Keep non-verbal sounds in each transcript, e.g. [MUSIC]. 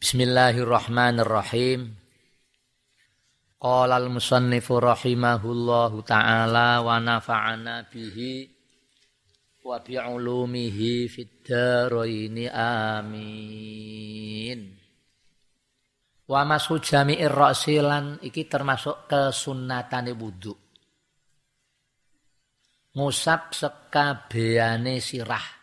Bismillahirrahmanirrahim. Qala al-musannifu rahimahullahu taala wa nafa'ana bihi wa bi'ulumihi fid dharain amin. Wa masu jami'ir ra'silan iki termasuk kesunnatane wudu. Ngusap sekabehane sirah.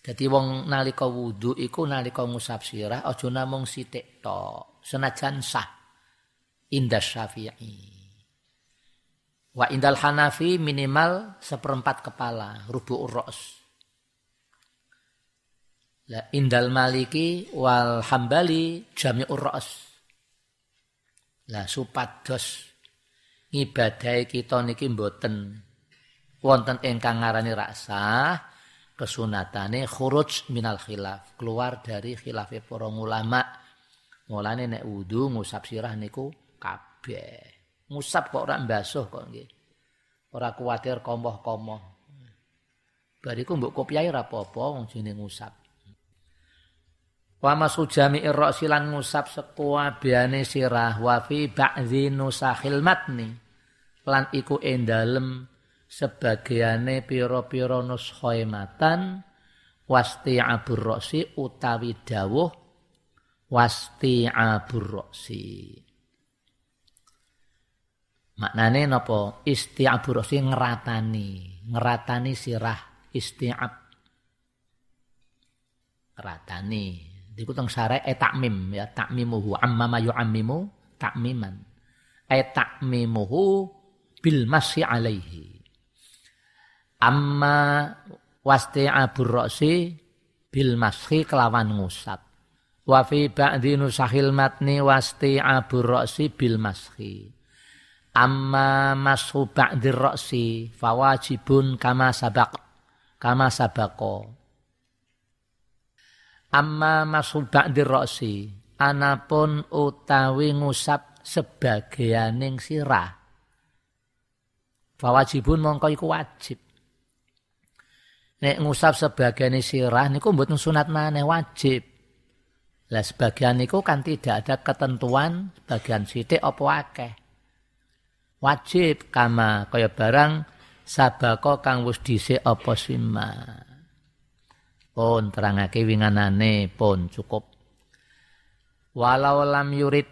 Jadi wong nalika wudu iku nalika ngusap sirah aja namung sithik tok, senajan sah indah Syafi'i. Wa indal Hanafi minimal seperempat kepala, rubu ros. La indal Maliki wal Hambali jami'ur ras. Lah supados ngibadahi kita niki mboten wonten ingkang ngarani raksah kesunatane khuruj minal khilaf, keluar dari khilafe para ulama. Mulane nek wudu ngusap sirah niku kabeh. Ngusap kok ora mbasuh kok nggih. Ora kuwatir komoh-komoh. Bariku mbok kopiai ora apa-apa wong jenenge ngusap. Wa masu jami'ir ra'silan ngusap sekuabehane sirah wa fi ba'dhi nusahil matni. Lan iku ing dalem sebagiane pira-pira nuskhae matan wasti'abur rosi utawi dawuh wasti'abur rosi maknane napa? Isti'abur rosi ngeratani ngeratani sirah isti'ab. Ngeratani. Iku teng sare e takmim ya takmimuhu. Amma ma yu'ammimu takmiman. E takmimuhu bil masyi alaihi amma wasti aburrosi bil maski kelawan ngusap. Wa fi ba'di nusahil matni wasti aburrosi bil maski amma mashu ba'di roksi fawajibun kama sabak kama sabako. Amma mashu ba'di roksi anapun utawi ngusap sebagianing sirah. Fawajibun mongko iku wajib Nek ngusap sebagian sirah niku mboten sunat maneh wajib. Lah sebagian niku kan tidak ada ketentuan bagian sithik apa akeh. Wajib kama kaya barang sabako kang wis dhisik apa sima. Pun terangake winganane pun cukup. Walau lam yurid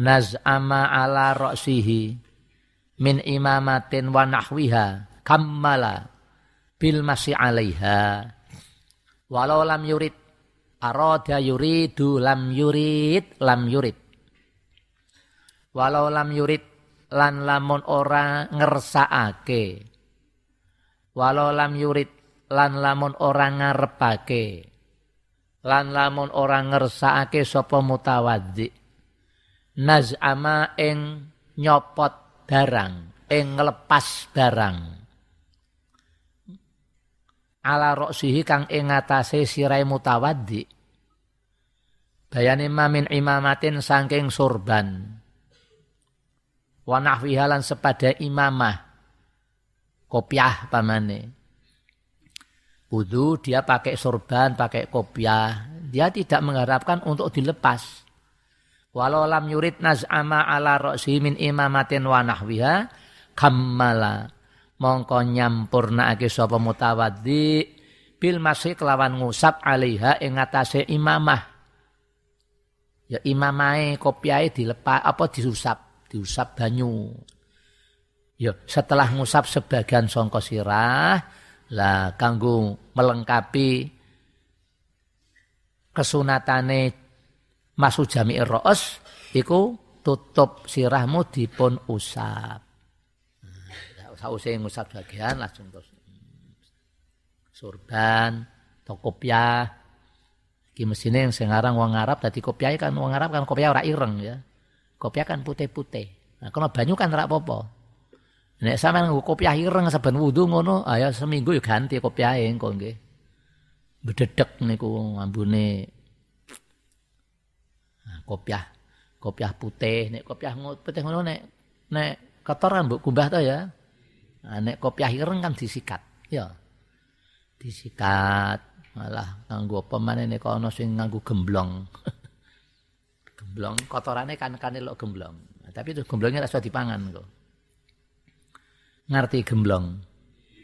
naz'ama ala ra'sihi min imamatin wa nahwiha kammala bil masih alaiha. Walau lam yurid arada yuridu lam yurid lam yurid. Walau lam yurid lan lamun ora ngersakake. Walau lam yurid lan lamun ora ngarepake. Lan lamun ora ngersakake sapa mutawaddi. Naz'ama ing nyopot barang ing ngelepas barang ala roksihi kang ing ngatasé sirai mutawaddi. Bayane mamin imamatin saking surban wa nahwiha lan sepada imamah. Kopiah pamane. Wudu dia pakai sorban pakai kopiah. Dia tidak mengharapkan untuk dilepas. Walau lam yurid naz'ama ala roksihi min imamatin wa nahwiha kammala mongko nyampurnakake sapa mutawaddi bil masih kelawan ngusap alaiha ing ngatasé imamah. Ya imamahe kopiahe dilepas apa diusap? Diusap banyu. Ya setelah ngusap sebagian songko sirah lah kanggo melengkapi kesunatane masuk jami'ir ro'os iku tutup sirahmu dipun usap sause ngusap bagian langsung terus surban atau kopiah. Mesine yang sekarang wong Arab dadi kopiah kan wong Arab kan kopiah ora ireng ya. Kopiah kan putih-putih. Nah kalau banyu kan ora apa-apa. Nek sampean nggo kopiah ireng saben wudu ngono ayo seminggu ya ganti kopiahe engko nggih. Bededek niku ambune. Nah, kopiah kopiah putih. Nek kopiah putih ngono nek nek kotor kan mbok kumbah to ya Nah, nek kopiah ireng kan disikat. Ya. Disikat. Malah nganggo apa manene kok ana sing nganggo gemblong. [LAUGHS] gemblong kotorane kan kan elok gemblong. Tapi itu gemblongnya rasa dipangan kok. Ngerti gemblong?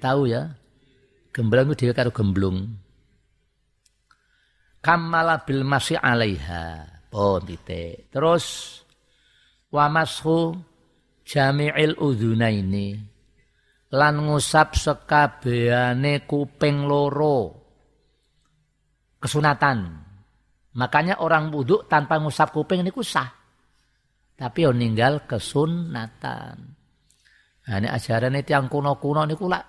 Tahu ya? Gemblong itu dia karo gemblung. Kamala bil masih alaiha. Oh titik. Terus wa mashu jami'il udhunaini lan ngusap sekabehane kuping loro kesunatan. Makanya orang wudhu tanpa ngusap kuping ini sah. Tapi yang ninggal kesunatan. Nah, ini ajaran itu yang kuno-kuno ini kula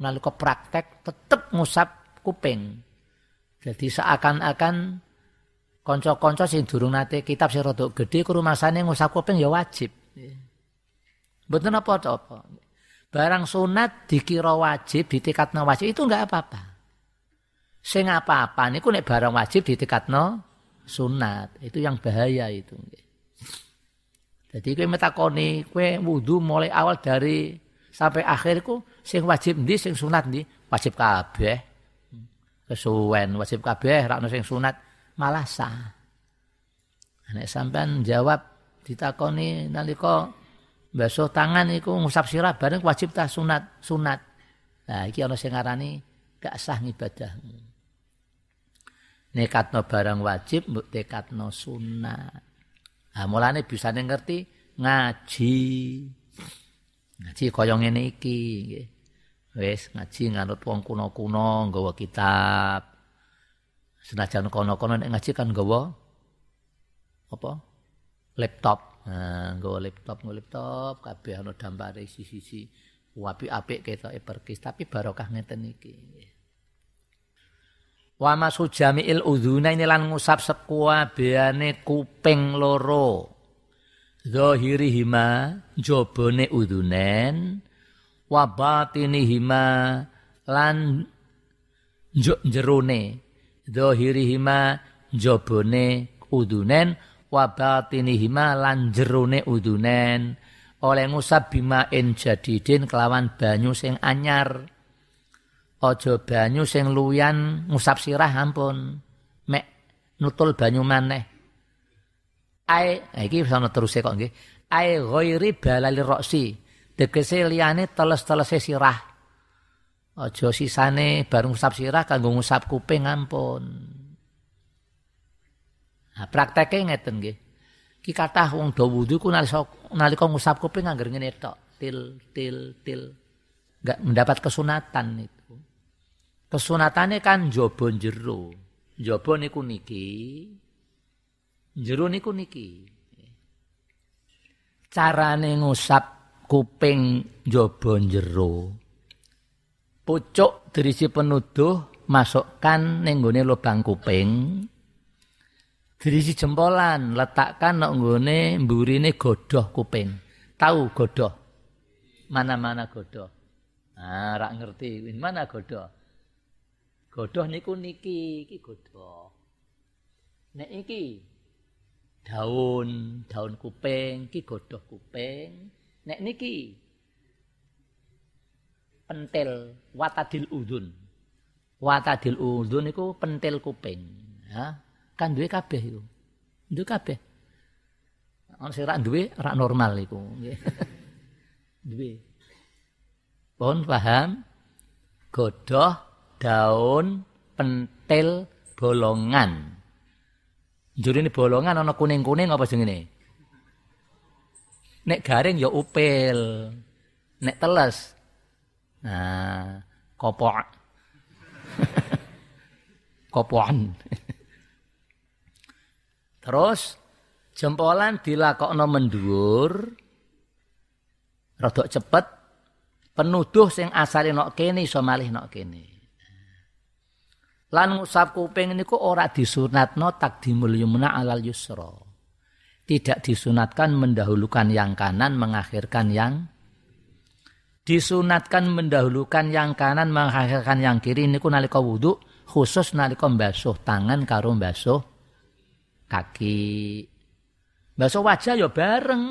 nalika praktek tetap ngusap kuping. Jadi seakan-akan konco-konco sing durung nate kitab sing rada gedhe sana ngusap kuping ya wajib. Betul apa-apa. Barang sunat dikira wajib, ditikatno wajib itu enggak apa-apa. Sing apa-apa niku nek barang wajib ditikatno sunat. Itu yang bahaya itu. Jadi kowe metakoni kowe wudu mulai awal dari sampai akhir ku sing wajib ndi sing sunat ndi? Wajib kabeh. Kesuwen wajib kabeh ra sing sunat malah sah. Nek sampean jawab ditakoni nalika basuh tangan iku ngusap sirah bareng wajib ta sunat sunat. Nah iki ana sing ngarani gak sah ngibadahmu. Nekatno barang wajib mbok tekatno sunat. Nah mulane bisane ngerti ngaji. Ngaji kaya ngene iki nggih. Wis ngaji nganut wong kuno-kuno nggawa kitab. Senajan kono-kono nek ngaji kan nggawa apa? Laptop. Nah, nggo laptop, nggo laptop kabeh ana dampare sisi-sisi apik-apik ketoke perkis tapi barokah ngeten iki. Wa masu jami'il udhuna ini lan ngusap sekuabehane kuping loro. hima jobone udhunen wa hima lan jerone. hima jobone udhunen wa batinihima lan jerone udunen. Oleh ngusap bimain jadidin kelawan banyu sing anyar. Ojo banyu sing luyan ngusap sirah ampun. Mek nutul banyu maneh. Ae iki bisa terus kok nggih. Ae ghairi balali roksi. Tegese liyane teles-telese sirah. Aja sisane bareng ngusap sirah kanggo ngusap kuping ampun Nah, prakteknya ngeten nggih. Ki kathah wong do wudu ku nalika nalika ngusap kuping anggar ngene tok, til til til. Enggak mendapat kesunatan itu. Kesunatannya kan jaba jero. Jaba niku niki. Jero niku niki. Carane ngusap kuping jaba jero. Pucuk derisi penuduh masukkan ning lubang kuping Dirisi jempolan, letakkan nok nggone mburine godoh kuping. Tahu godoh? Mana-mana godoh. Nah, rak ngerti. Mana godoh? Godoh niku niki, iki godoh. Nek iki daun, daun kuping, iki godoh kuping. Nek niki pentil watadil udun. Watadil udun niku pentil kuping. Ya kan duwe kabeh iku. Duwe kabeh. Ono sing rak duwe normal iku. [LAUGHS] duwe. Pun paham? Godoh, daun, pentil, bolongan. Njurine bolongan ana kuning-kuning apa jenenge? Nek garing ya upil. Nek teles. Nah, kopok. [LAUGHS] Kopokan. Terus jempolan dilakokno mendhuwur rada cepet penuduh sing asale nok kene iso malih nok kene. Lan ngusap kuping niku ora disunatno takdimul yumna alal yusra. Tidak disunatkan mendahulukan yang kanan mengakhirkan yang disunatkan mendahulukan yang kanan mengakhirkan yang kiri niku nalika wudu khusus nalika mbasuh tangan karo mbasuh kaki. Basuh wajah ya bareng.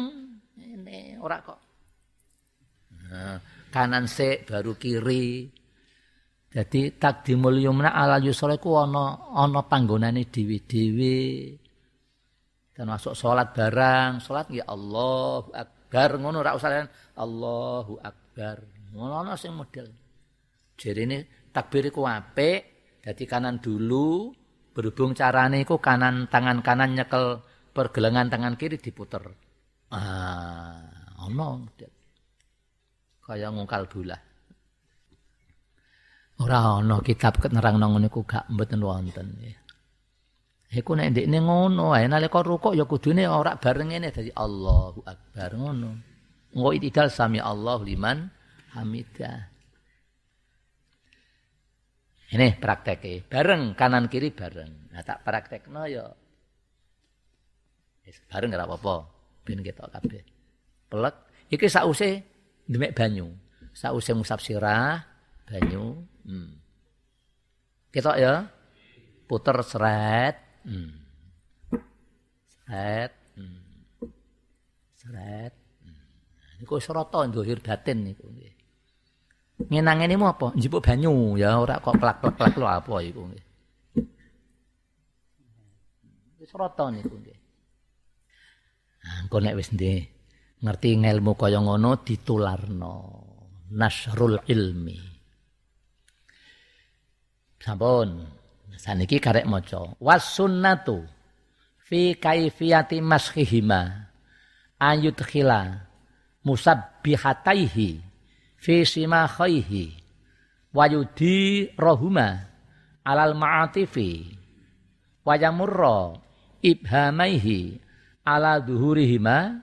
Ini ora kok. Nah, kanan sik baru kiri. Jadi takdimul yumna ala yusra iku ana ana panggonane dhewe-dhewe. Termasuk salat barang, salat ya Allahu Akbar ngono ora usah Allahu Akbar. Ngono ana sing model. Jerene takbir iku apik, dadi kanan dulu, berhubung carane iku kanan tangan kanan nyekel pergelengan tangan kiri diputer. Ah, model. Kaya ngungkal bulah. Ora ana kitab nerangno ngono iku gak mboten wonten ya. Iku nek ndekne ngono ae nalika rukuk ya kudune ora bareng ngene dadi Allahu Akbar ngono. Engko itidal sami Allah liman hamidah. Ini prakteknya bareng kanan kiri bareng. Nah tak praktekno ya bareng ora apa-apa ben ketok kabeh. Pelek iki sause demek banyu. Sause ngusap sirah banyu Hmm. Kita ya puter seret. Hmm. Seret. Hmm. Seret. Hmm. Niku serata ndohir batin niku nggih. Ngenange niku apa? Njipuk banyu ya ora kok plak-plak lho apa iku nggih. Wis rata niku nggih. Engko nek wis ngerti ngelmu kaya ngono ditularno. Nasrul ilmi. Sampun. Saniki karek maca. Was sunnatu fi kaifiyati maskhihima ayudkhila musabbihataihi fi simakhaihi wa yudi rohuma alal ma'atifi wa yamurra ibhamaihi ala duhurihima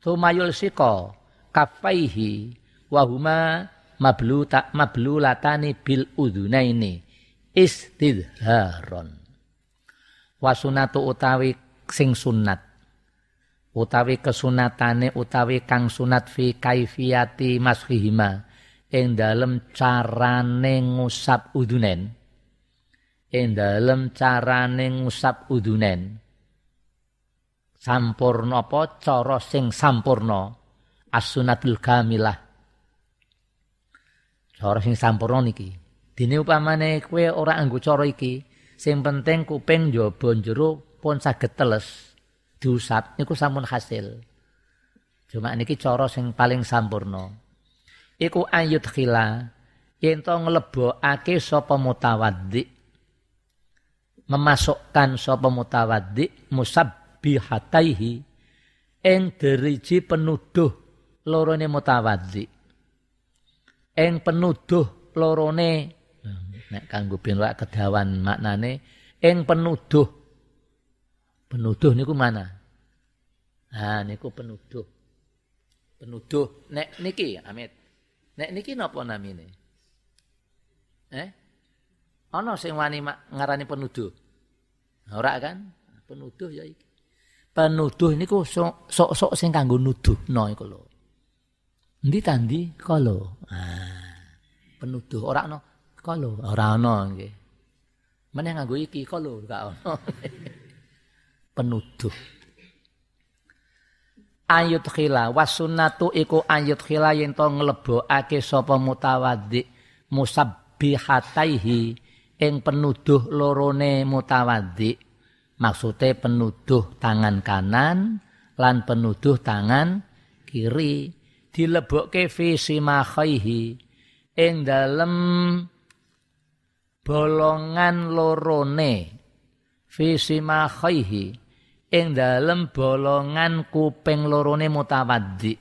thumayul siko kaffaihi wa huma mabluta mablulatani bil udunaini istidharon. Wasunatu utawi sing sunat utawi kesunatane utawi kang sunat fi kaifiyati maskhihima ing dalem carane ngusap udunen. Ing dalem carane ngusap udunen. Sampurna apa? Cara sing sampurna. As-sunatul kamilah. Cara sing sampurna niki. Dene upamane kowe ora anggo cara iki, sing penting kuping njaba jero pun saged teles diusap niku sampun hasil. Cuma niki cara sing paling sampurna. Iku ayut khila yen to nglebokake sapa mutawaddi memasukkan sapa mutawaddi musabbihataihi ing deriji penuduh lorone mutawaddi ing penuduh lorone nek kanggo wak kedawan maknane ing penuduh. Penuduh niku mana? Nah niku penuduh. Penuduh nek niki Amit. Nek niki napa namine? Eh? Ana sing wani ngarani penuduh. Ora kan? Penuduh ya iki. Penuduh niku sok-sok sing kanggo nuduhno iku lho. Endi tandi kalo? Ah, penuduh ora ana Kalau ora ana nggih. Meneh nganggo iki kalau gak ana. [LAUGHS] Penuduh. Ayut khila wasunnatu iku ayut khila yen to nglebokake sapa mutawaddi musabbihataihi ing penuduh lorone mutawaddi. Maksude penuduh tangan kanan lan penuduh tangan kiri. Dilebokke fi simakhaihi ing dalem bolongan lorone. Fi simakhaihi ing dalem bolongan kuping lorone mutawaddi.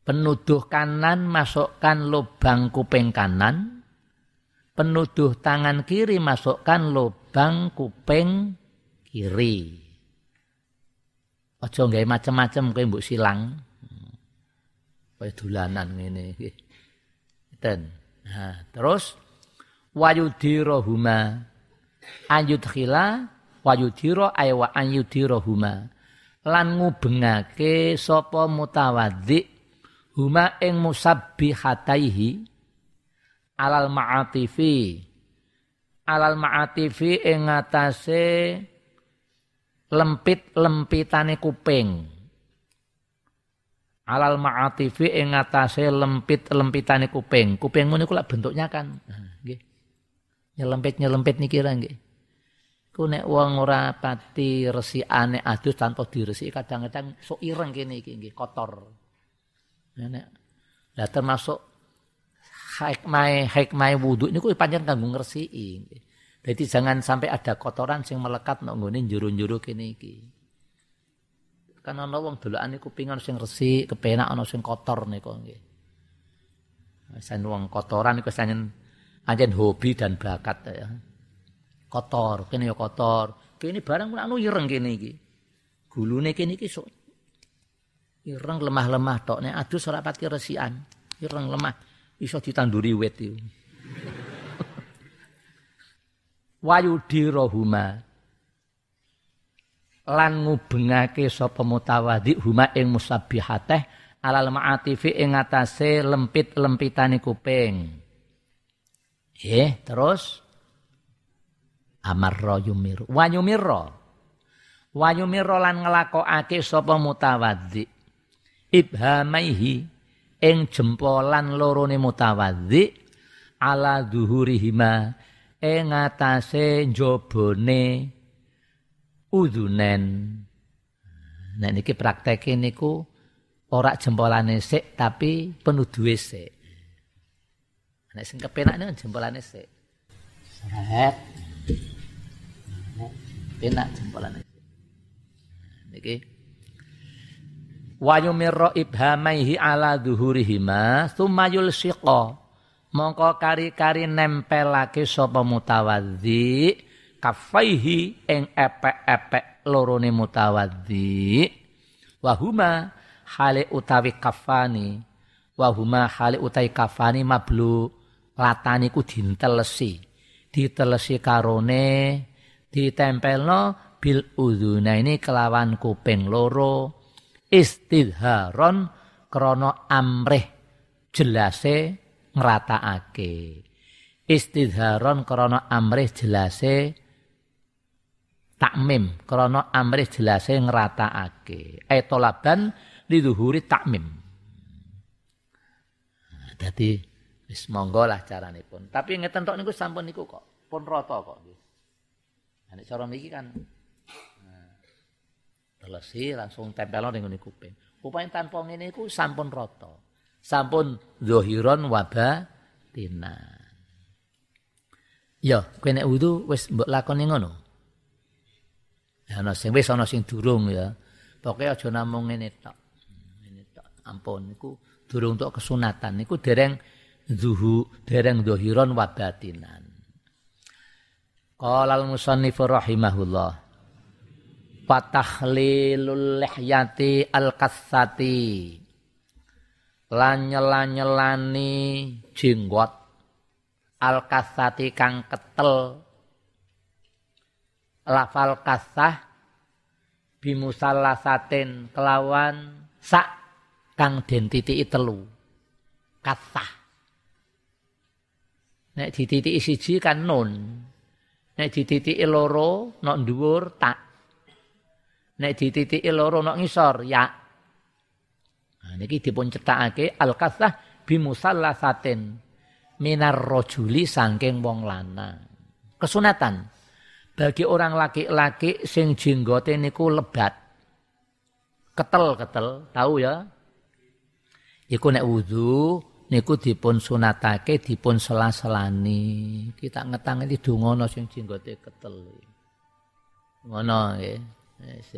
Penuduh kanan masukkan lubang kuping kanan. Penuduh tangan kiri masukkan lubang kuping kiri. Aja gawe macem-macem kowe mbok silang. Kaya dolanan ngene iki. Nah, terus wayudirahuma ayudkhila wayudira ay wa ayudirahuma lan ngubengake sapa mutawaddi huma ing musabbihataihi alal ma'atifi alal ma'atifi ing ngatasé lempit-lempitane kuping alal ma'atifi ing ngatasé lempit-lempitane kuping. Kupingmu niku lak bentuknya kan nggih. Nyelempit-nyelempit niki ra nggih. Ku nek wong ora pati resikane adus tanpa diresiki kadang-kadang sok ireng kene iki nggih kotor. Nek lah termasuk hikmah hikmah wudu niku pancen kanggo ngresiki. Jadi jangan sampai ada kotoran sing melekat nang nggone juru-juru kene iki. Kan ana wong dolokane kuping ana sing resik, kepenak ana sing kotor niku nggih. Sen wong kotoran niku sanyen anjen hobi dan bakat ya. Kotor, kene ya kotor. Kene barang anu ireng kene iki. Gulune kene iki sok ireng lemah-lemah tok nek adus ora pati resikan. Ireng lemah iso ditanduri wit iki. [LAUGHS] Wayu dirahuma lan ngubengake sapa mutawadhi huma ing musabbihateh alal ma'atifi ing atase lempit-lempitane kuping. Eh, terus amarra yumiru. Wa yumirra. Wa yumirra lan nglakokake sapa mutawadhi ibhamaihi ing jempolan lorone mutawadhi ala zuhurihima ing atase njobone udunen. Nek niki prakteke niku ora jempolane sik tapi penuduhe sik. Nek sing kepenak niku jempolane sik. Penak jempolane. Niki. Wa yumirra ibhamaihi ala dhuhurihima thumma yulsiqa. Mongko kari-kari nempelake sapa mutawadzi kafaihi ing epek-epek lorone mutawaddi wahuma hale utawi kafani wahuma hale utawi kafani mablu latani ku dintelesi. Ditelesi karone ditempelno bil udhuna. Ini kelawan kuping loro. Istidharon krono amrih jelase ngratakake istidharon krono amrih jelase takmim krana amrih jelase ngratakake etolaban liduhuri takmim. Dadi wis monggo lah caranipun. Tapi ngeten tok niku sampun niku kok. Pun rata kok nek cara niki kan telesi langsung tempel ning ngene kuping upaya tanpa ngene iku sampun rata sampun zahiron waba tina ya kowe nek wudu wis mbok lakoni ngono ana sing wis ana sing durung ya. Pokoke aja namung ngene tok. Ngene tok. Ampun niku durung tok kesunatan niku dereng zuhu dereng dhahiron wa batinan. Qala al-musannif rahimahullah. Fatahlilul lihyati al-kassati. Lan nyela-nyelani jenggot. Al-kassati kang ketel. Lafal kasah bimusallasatin kelawan sak kang den titiki telu. Kasah nek dititiki siji kan nun nek dititiki loro nok dhuwur tak nek dititiki loro nok ngisor ya nah, niki dipun cetakake al kasah bimusallasatin minar rojuli sangking wong lanang kesunatan bagi orang laki-laki sing jenggote niku lebat. Ketel-ketel, tahu ya? Iku nek wudu niku dipun sunatake dipun sela-selani. Kita ngetang iki dongono sing jenggote ketel. Ngono nggih. Wis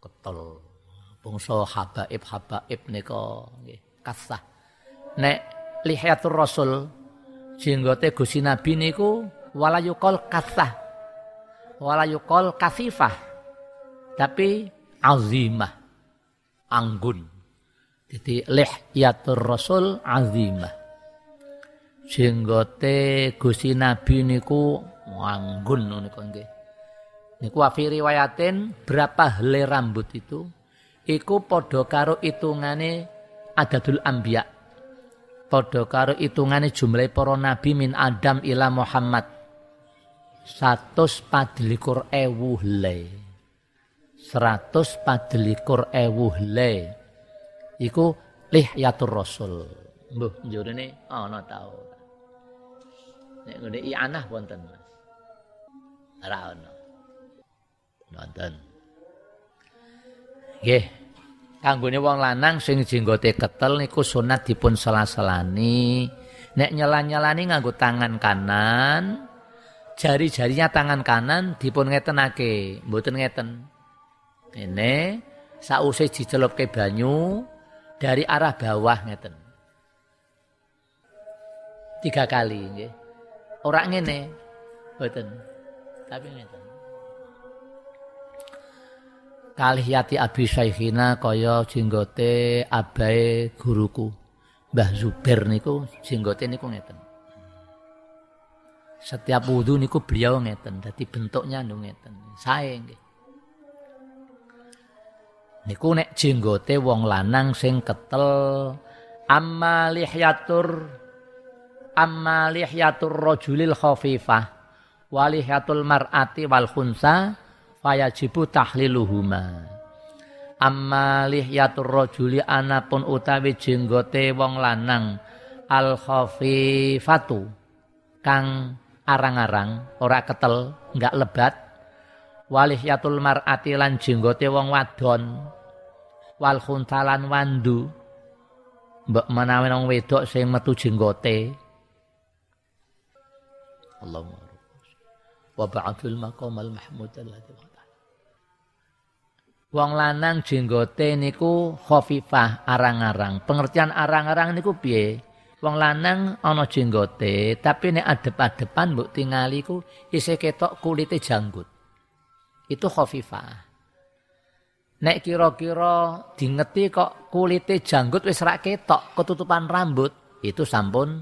ketel. Bangsa habaib habaib nika nggih kasah. Nek lihatul rasul jenggote Gusti Nabi niku wala kasah wala yuqal kasifah tapi azimah anggun jadi lihyatur rasul azimah. Jenggote Gusti Nabi niku anggun niku nggih. Niku wa riwayatin berapa helai rambut itu iku padha karo hitungane adadul anbiya. Padha karo hitungane jumlah para nabi min Adam ila Muhammad. Satus padlikur ewu helai. padelikur ewu le iku lihyatur rasul. Mbuh njurene ana tau. Nek ngene anah wonten Mas. Ora ana. Wonten nggih. Kanggone wong lanang sing jenggote ketel niku sunat dipun sela-selani. Nek nyela-nyelani nganggo tangan kanan jari-jarinya tangan kanan dipun ngetenake. Mboten ngeten. Ini sause dicelupke banyu dari arah bawah ngeten tiga kali nggih ora ngene mboten tapi ngeten kalih yati abi saikhina kaya jenggote abae guruku Mbah Zubair niku jenggote niku ngeten setiap wudhu niku beliau ngeten. Jadi bentuknya ngeten. Saya nggih. Niku nek jenggote wong lanang sing ketel amma lihyatur amma lihyatur rajulil khafifah walihyatul mar'ati wal khunsa fayajibu tahliluhuma amma lihyatur rajuli anapun utawi jenggote wong lanang al khafifatu kang arang-arang, ora ketel, enggak lebat. Walih yatul mar'ati lan jenggote wong wadon. Wal khuntalan wandu. Mbok menawi wong wedok sing metu jenggote. Allahumma wa ba'atul maqamal mahmud alladhi Wong lanang jenggote niku khafifah arang-arang. Pengertian arang-arang niku piye? Wong lanang ana jenggote, tapi nek adep-adepan mbok tingali ku isih ketok kulite janggut. Itu khafifah. Nek kira-kira dingeti kok kulite janggut wis rak ketok ketutupan rambut, itu sampun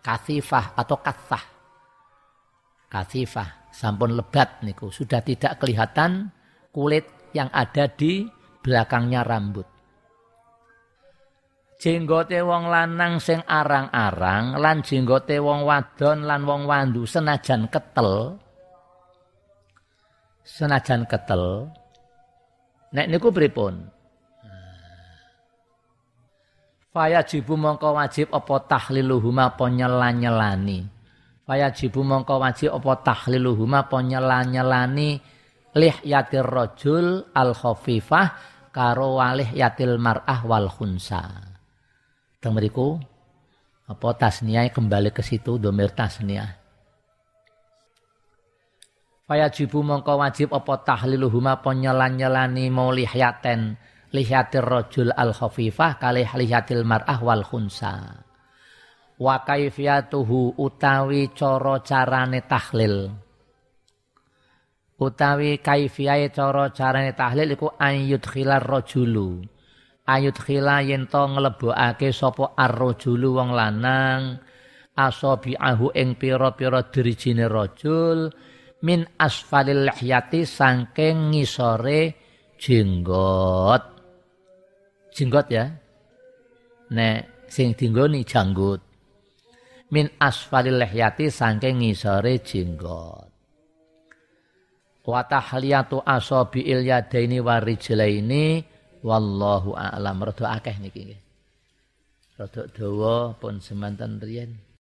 kasifah atau kathah. Kasifah, sampun lebat niku, sudah tidak kelihatan kulit yang ada di belakangnya rambut jenggote wong lanang sing arang-arang lan jenggote wong wadon lan wong wandu senajan ketel senajan ketel nek niku pripun Faya jibu mongko wajib apa tahliluhuma apa nyelan-nyelani. Faya jibu mongko wajib apa tahliluhuma apa nyelan-nyelani lihyatir rajul al khafifah karo walih yatil mar'ah wal khunsa. Teng mriku apa tasniah kembali ke situ domir tasniah. Fayajibu mongko wajib apa tahliluhuma apa nyelan-nyelani mau lihyaten lihyatir rajul al khafifah kalih lihyatil mar'ah wal khunsa. Wa kaifiyatuhu utawi cara carane tahlil. Utawi kaifiyai cara carane tahlil iku ayyudkhilar rajulu ayut khila yen to nglebokake sapa ar-rajulu wong lanang asabi'ahu ing pira-pira dirijine rajul min asfalil lihyati saking ngisore jenggot. Jenggot ya. Nek sing dinggoni janggut. Min asfalil lihyati saking ngisore jenggot. Wa tahliyatu asabi'il yadaini warijlaini wallahu a'lam. Rada akeh niki nggih. Rada dawa pun semanten riyen